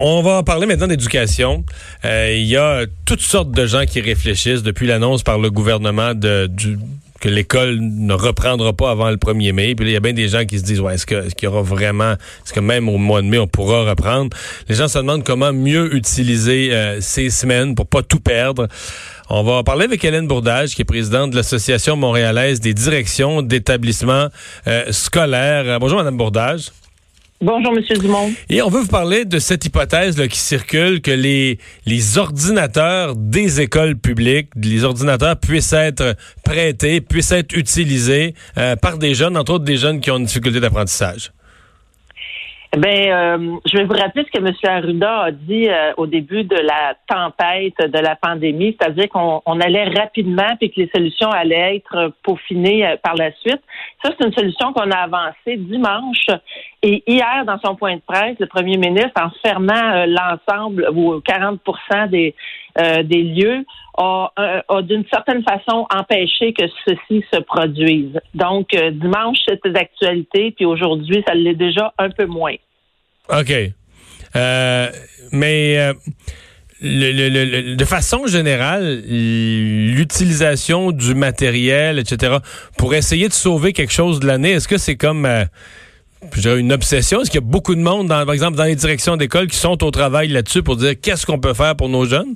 On va parler maintenant d'éducation. Euh, il y a toutes sortes de gens qui réfléchissent depuis l'annonce par le gouvernement que l'école ne reprendra pas avant le 1er mai. Puis il y a bien des gens qui se disent, ouais, est-ce qu'il est y aura vraiment, est-ce que même au mois de mai, on pourra reprendre? Les gens se demandent comment mieux utiliser euh, ces semaines pour pas tout perdre. On va parler avec Hélène Bourdage, qui est présidente de l'Association montréalaise des directions d'établissements euh, scolaires. Bonjour, Madame Bourdage. Bonjour, Monsieur Dumont. Et on veut vous parler de cette hypothèse là, qui circule que les, les ordinateurs des écoles publiques, les ordinateurs puissent être prêtés, puissent être utilisés euh, par des jeunes, entre autres des jeunes qui ont une difficulté d'apprentissage. Ben, euh, je vais vous rappeler ce que M. Arruda a dit euh, au début de la tempête de la pandémie, c'est-à-dire qu'on allait rapidement et que les solutions allaient être peaufinées euh, par la suite. Ça, c'est une solution qu'on a avancée dimanche. Et hier, dans son point de presse, le premier ministre, en fermant l'ensemble ou 40% des, des lieux, a, d'une certaine façon empêché que ceci se produise. Donc, dimanche, c'était d'actualité, puis aujourd'hui, ça l'est déjà un peu moins. OK. Euh, mais euh, le, de façon générale, l'utilisation du matériel, etc., pour essayer de sauver quelque chose de l'année, est-ce que c'est comme euh, une obsession? Est-ce qu'il y a beaucoup de monde, par exemple, dans les directions d'école qui sont au travail là-dessus pour dire qu'est-ce qu'on peut faire pour nos jeunes?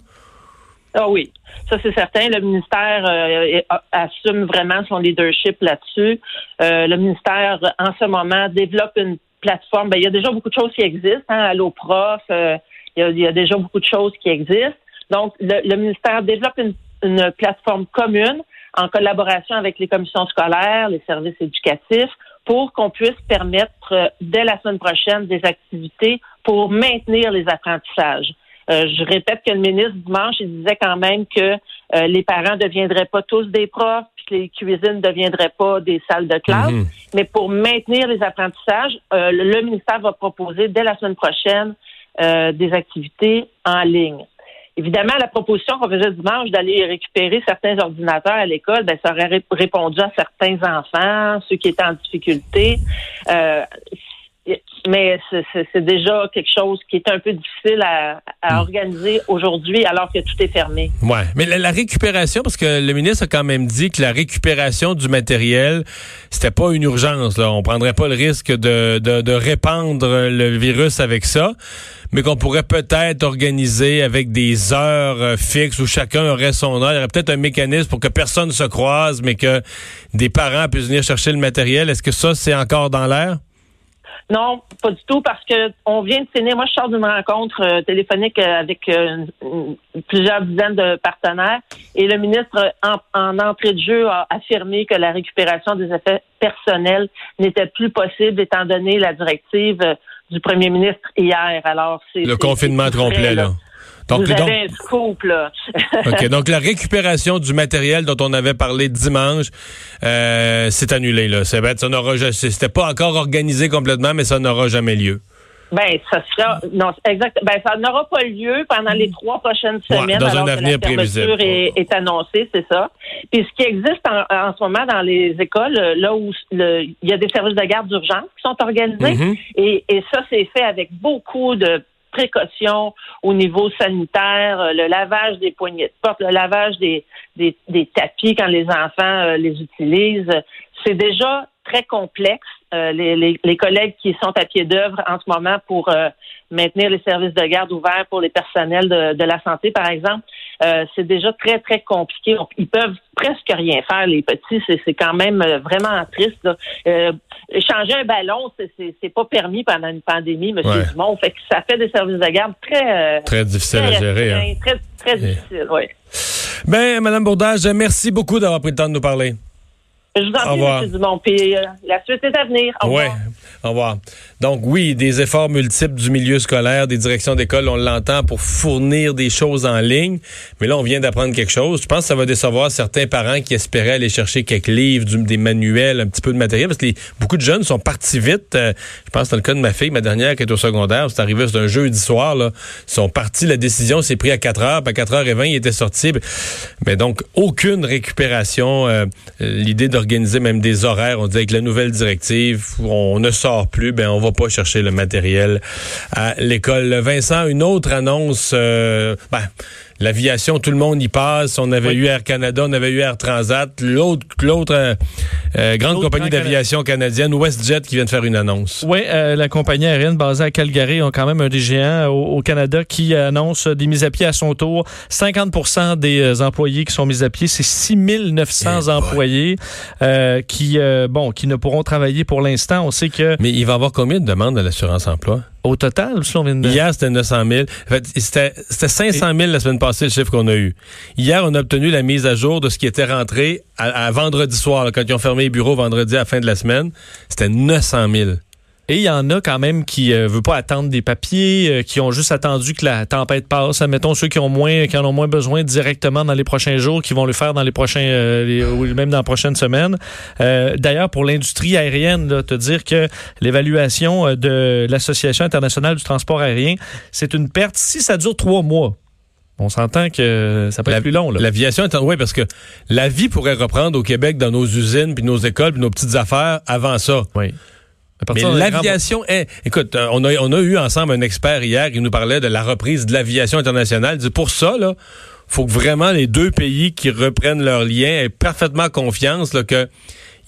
Ah oui, ça c'est certain. Le ministère assume vraiment son leadership là-dessus. le ministère, en ce moment, développe une plateforme, ben, il y a déjà beaucoup de choses qui existent. Hein, Allo Prof, euh, il, y a, déjà beaucoup de choses qui existent. Donc, le, ministère développe une, plateforme commune en collaboration avec les commissions scolaires, les services éducatifs, pour qu'on puisse permettre euh, dès la semaine prochaine des activités pour maintenir les apprentissages. Euh, je répète que le ministre dimanche, il disait quand même que les parents ne deviendraient pas tous des profs, les cuisines ne deviendraient pas des salles de classe. Mhm. Mais pour maintenir les apprentissages, euh, le, ministère va proposer dès la semaine prochaine euh, des activités en ligne. Évidemment, la proposition qu'on faisait dimanche d'aller récupérer certains ordinateurs à l'école, ben, ça aurait répondu à certains enfants, ceux qui étaient en difficulté. Euh, mais c'est déjà quelque chose qui est un peu difficile à, hmm. organiser aujourd'hui alors que tout est fermé. Ouais, mais la, récupération, parce que le ministre a quand même dit que la récupération du matériel, c'était pas une urgence. Là. On prendrait pas le risque de, de, de répandre le virus avec ça, mais qu'on pourrait peut-être organiser avec des heures euh, fixes où chacun aurait son heure. Il y aurait peut-être un mécanisme pour que personne se croise, mais que des parents puissent venir chercher le matériel. Est-ce que ça, c'est encore dans l'air? Non, pas du tout, parce que on vient de finir. Moi, je sors d'une rencontre euh, téléphonique euh, avec plusieurs dizaines de partenaires, et le ministre, en, entrée de jeu, a affirmé que la récupération des effets personnels n'était plus possible, étant donné la directive du premier ministre hier. Alors, c'est le confinement complet là. Donc, Vous avez un scoop, là. OK. Donc, la récupération du matériel dont on avait parlé dimanche, euh, c'est annulé, là. C'est bête. Ça n'aura, c'était pas encore organisé complètement, mais ça n'aura jamais lieu. Ben, ça sera, non, exact. Ben, ça n'aura pas lieu pendant les trois prochaines semaines. dans un avenir que la prévisible. Est, est annoncée, c'est ça. Puis, ce qui existe en, ce moment dans les écoles, là où il y a des services de garde d'urgence qui sont organisés, mm-hmm. et, et ça, c'est fait avec beaucoup de précautions au niveau sanitaire, euh, le lavage des poignées de porte, le lavage des, des, tapis quand les enfants euh, les utilisent. C'est déjà très complexe. Euh, les, les, les, collègues qui sont à pied d'œuvre en ce moment pour maintenir les services de garde ouverts pour les personnels de, de la santé, par exemple, euh, c'est déjà très, très compliqué. Ils peuvent presque rien faire, les petits. C'est quand même euh, vraiment triste. Euh, changer un ballon, c'est pas permis pendant une pandémie, M. Dumont. Fait que ça fait des services de garde très... très difficiles à gérer. Hein. Très, très difficile, oui. Ben, Mme Bourdage, merci beaucoup d'avoir pris le temps de nous parler. Je vous en prie, M. Dumont. Puis la suite est à venir. Au revoir. Au revoir. Donc oui, des efforts multiples du milieu scolaire, des directions d'école, on l'entend pour fournir des choses en ligne. Mais là, on vient d'apprendre quelque chose. Je pense que ça va décevoir certains parents qui espéraient aller chercher quelques livres, des manuels, un petit peu de matériel, parce que beaucoup de jeunes sont partis vite. Euh, je pense dans le cas de ma fille, ma dernière qui est au secondaire, c'est arrivé c'est un jeudi soir. Là, ils sont partis, la décision s'est prise à 4 heures, puis à 4 h 20 ils étaient sortis. Mais donc aucune récupération. Euh, l'idée de d'organiser même des horaires. On dit avec la nouvelle directive, on ne sort plus, ben on va pas chercher le matériel à l'école. Vincent, une autre annonce, euh, ben, L'aviation, tout le monde y passe. On avait eu Air Canada, on avait eu Air Transat. L'autre, l'autre euh, euh, grande compagnie d'aviation canadienne, WestJet, qui vient de faire une annonce. Oui, euh, la compagnie aérienne basée à Calgary ont quand même un des géants au, Canada qui annonce des mises à pied à son tour. 50% des employés qui sont mis à pied, c'est 6900 eh employés qui, bon, qui ne pourront travailler pour l'instant. On sait que... Mais il va y avoir combien de demandes de l'assurance emploi? Au total, on vient de... Hier, c'était 900 000. En fait, c'était 500 000 la semaine passée, le chiffre qu'on a eu. Hier, on a obtenu la mise à jour de ce qui était rentré à, vendredi soir, quand ils ont fermé les bureaux vendredi à la fin de la semaine. C'était 900 000. Et il y en a quand même qui ne euh, veulent pas attendre des papiers, euh, qui ont juste attendu que la tempête passe. Admettons ceux qui ont moins, qui en ont moins besoin directement dans les prochains jours, qui vont le faire dans les prochains, euh, ou même dans la prochaine semaine. D'ailleurs, pour l'industrie aérienne, te dire que l'évaluation de l'Association internationale du transport aérien, c'est une perte si ça dure trois mois. On s'entend que ça peut être plus long. L'aviation est en... Oui, parce que la vie pourrait reprendre au Québec dans nos usines, puis nos écoles, puis nos petites affaires avant ça. Oui. Mais l'aviation est... Écoute, euh, on a, on a eu ensemble un expert hier qui nous parlait de la reprise de l'aviation internationale. Pour ça, là, faut que vraiment les deux pays qui reprennent leurs liens aient parfaitement confiance là, que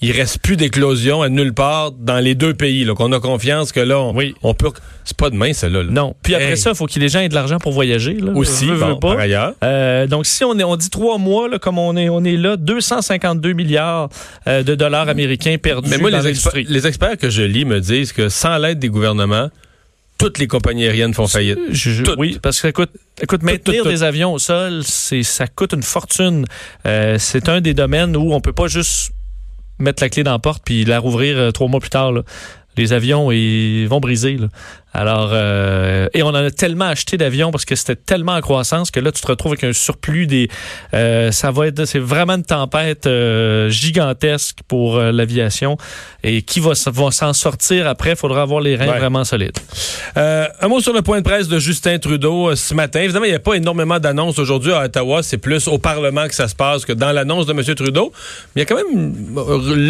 il reste plus d'éclosion à nulle part dans les deux pays. Là, qu'on a confiance que là, on, oui. on peut. C'est pas demain, celle-là. Non. Puis après ça, il faut que les gens aient de l'argent pour voyager. Là. Aussi, bon, par ailleurs. Euh, donc, si on, est, on dit trois mois, là, comme on est, on est là, 252 milliards euh, de dollars américains perdus Mais moi, les, les experts que je lis me disent que sans l'aide des gouvernements, toutes les compagnies aériennes font faillite. oui, parce que ça coûte, écoute, maintenir des avions au sol, c'est ça coûte une fortune. Euh, c'est un des domaines où on peut pas juste mettre la clé dans la porte puis la rouvrir euh, trois mois plus tard. Les avions ils vont briser. Là. Alors, euh, et on en a tellement acheté d'avions parce que c'était tellement en croissance que là, tu te retrouves avec un surplus des. Euh, ça va être, c'est vraiment une tempête euh, gigantesque pour euh, l'aviation. Et qui va, va s'en sortir après Il faudra avoir les reins vraiment solides. Un mot sur le point de presse de Justin Trudeau ce matin. Évidemment, il n'y a pas énormément d'annonces aujourd'hui à Ottawa. C'est plus au Parlement que ça se passe que dans l'annonce de M. Trudeau. Mais il y a quand même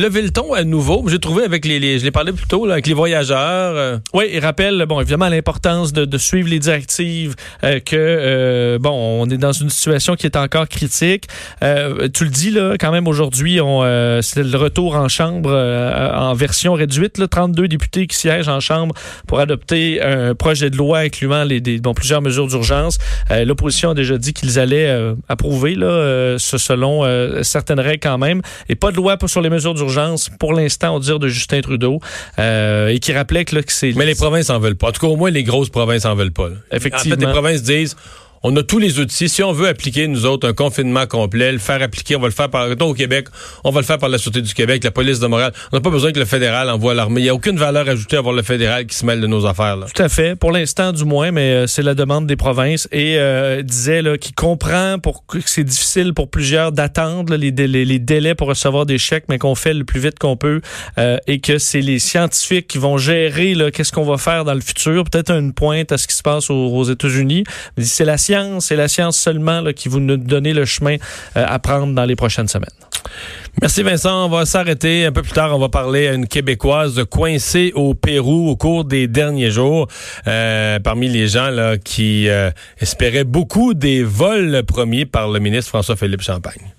levé le ton à nouveau. J'ai trouvé avec les, les je l'ai parlé plus tôt là, avec les voyageurs. Oui, il rappelle. Bon, évidemment, l'importance de, suivre les directives, euh, que, euh, bon, on est dans une situation qui est encore critique. Euh, tu le dis, là, quand même, aujourd'hui, c'est le retour en chambre en version réduite. Là, 32 députés qui siègent en chambre pour adopter un projet de loi incluant les, bon, plusieurs mesures d'urgence. L'opposition a déjà dit qu'ils allaient approuver là, selon certaines règles quand même. Et pas de loi sur les mesures d'urgence pour l'instant, on dire, de Justin Trudeau. Et qui rappelait que, là, que c'est... Mais les provinces en veulent pas. En tout cas, au moins, les grosses provinces en veulent pas. Effectivement. En fait, les provinces disent on a tous les outils. Si on veut appliquer, nous autres, un confinement complet, le faire appliquer, on va le faire par, au Québec, on va le faire par la Sûreté du Québec, la police de Montréal. On n'a pas besoin que le fédéral envoie l'armée. Il n'y a aucune valeur ajoutée à avoir le fédéral qui se mêle de nos affaires. Tout à fait. Pour l'instant, du moins, mais euh, c'est la demande des provinces. Et euh, disait qu'il comprend pour que c'est difficile pour plusieurs d'attendre les, les, délais pour recevoir des chèques, mais qu'on fait le plus vite qu'on peut euh, et que c'est les scientifiques qui vont gérer qu'est-ce qu'on va faire dans le futur. Peut-être une pointe à ce qui se passe aux, aux États-Unis. C'est la science, c'est la science seulement qui vous donner le chemin euh, à prendre dans les prochaines semaines. Merci Vincent. On va s'arrêter un peu plus tard. On va parler à une Québécoise coincée au Pérou au cours des derniers jours. Euh, parmi les gens qui euh, espéraient beaucoup des vols promis par le ministre François-Philippe Champagne.